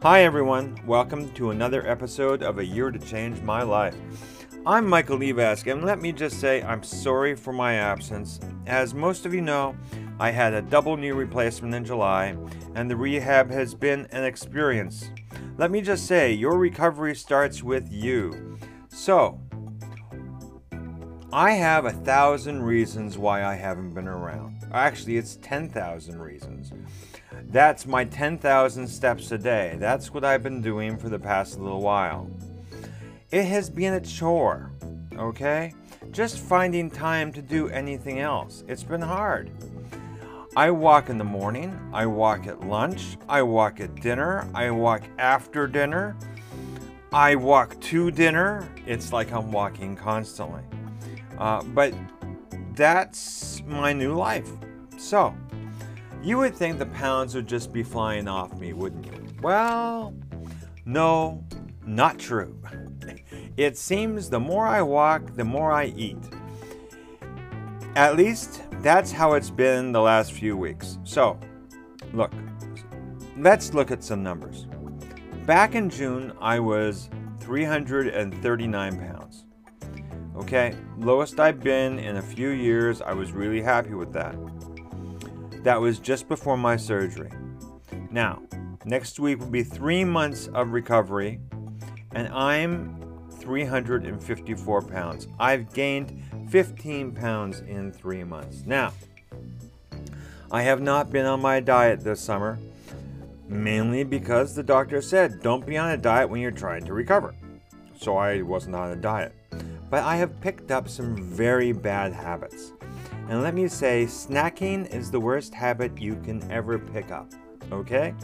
Hi, everyone. Welcome to another episode of A Year to Change My Life. I'm Michael Levask, and let me just say I'm sorry for my absence. As most of you know, I had a double knee replacement in July, and the rehab has been an experience. Let me just say, your recovery starts with you. So, I have a thousand reasons why I haven't been around. Actually, it's 10,000 reasons. That's my 10,000 steps a day. That's what I've been doing for the past little while. It has been a chore, okay? Just finding time to do anything else. It's been hard. I walk in the morning, I walk at lunch, I walk at dinner, I walk after dinner, I walk to dinner. It's like I'm walking constantly. Uh, but that's my new life. So, you would think the pounds would just be flying off me, wouldn't you? Well, no, not true. It seems the more I walk, the more I eat. At least that's how it's been the last few weeks. So, look, let's look at some numbers. Back in June, I was 339 pounds. Okay, lowest I've been in a few years. I was really happy with that. That was just before my surgery. Now, next week will be three months of recovery, and I'm 354 pounds. I've gained 15 pounds in three months. Now, I have not been on my diet this summer, mainly because the doctor said don't be on a diet when you're trying to recover. So I wasn't on a diet. But I have picked up some very bad habits. And let me say, snacking is the worst habit you can ever pick up, okay?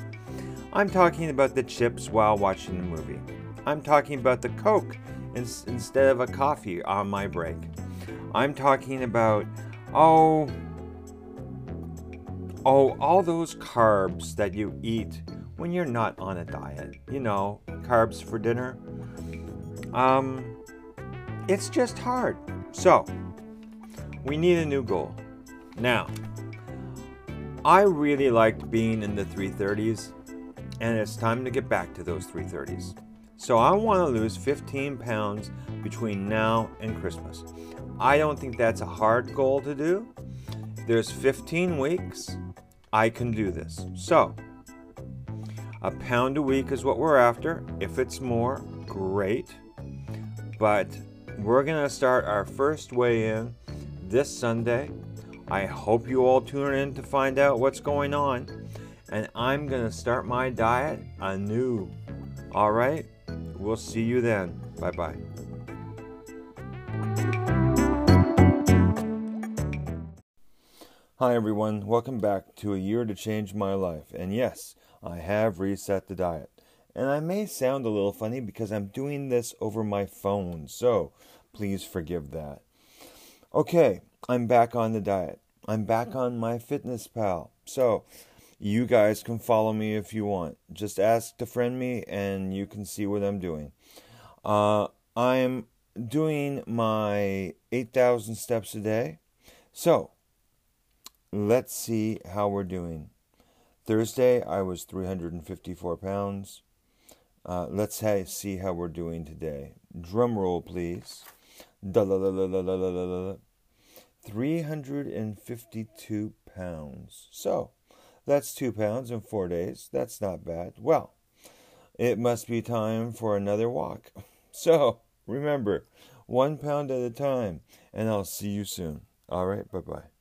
I'm talking about the chips while watching the movie. I'm talking about the Coke instead of a coffee on my break. I'm talking about, oh, oh, all those carbs that you eat when you're not on a diet. You know, carbs for dinner. Um, it's just hard. So, we need a new goal. Now, I really liked being in the 330s, and it's time to get back to those 330s. So I want to lose 15 pounds between now and Christmas. I don't think that's a hard goal to do. There's 15 weeks. I can do this. So, a pound a week is what we're after. If it's more, great. But we're going to start our first weigh in this Sunday. I hope you all tune in to find out what's going on. And I'm going to start my diet anew. All right? We'll see you then. Bye bye. Hi, everyone. Welcome back to A Year to Change My Life. And yes, I have reset the diet. And I may sound a little funny because I'm doing this over my phone, so please forgive that. Okay, I'm back on the diet. I'm back on MyFitnessPal. So, you guys can follow me if you want. Just ask to friend me and you can see what I'm doing. Uh, I'm doing my 8,000 steps a day. So, let's see how we're doing. Thursday, I was 354 pounds. Uh, let's see how we're doing today. Drum roll, please. 352 pounds. So, that's two pounds in four days. That's not bad. Well, it must be time for another walk. So, remember, one pound at a time, and I'll see you soon. All right, bye bye.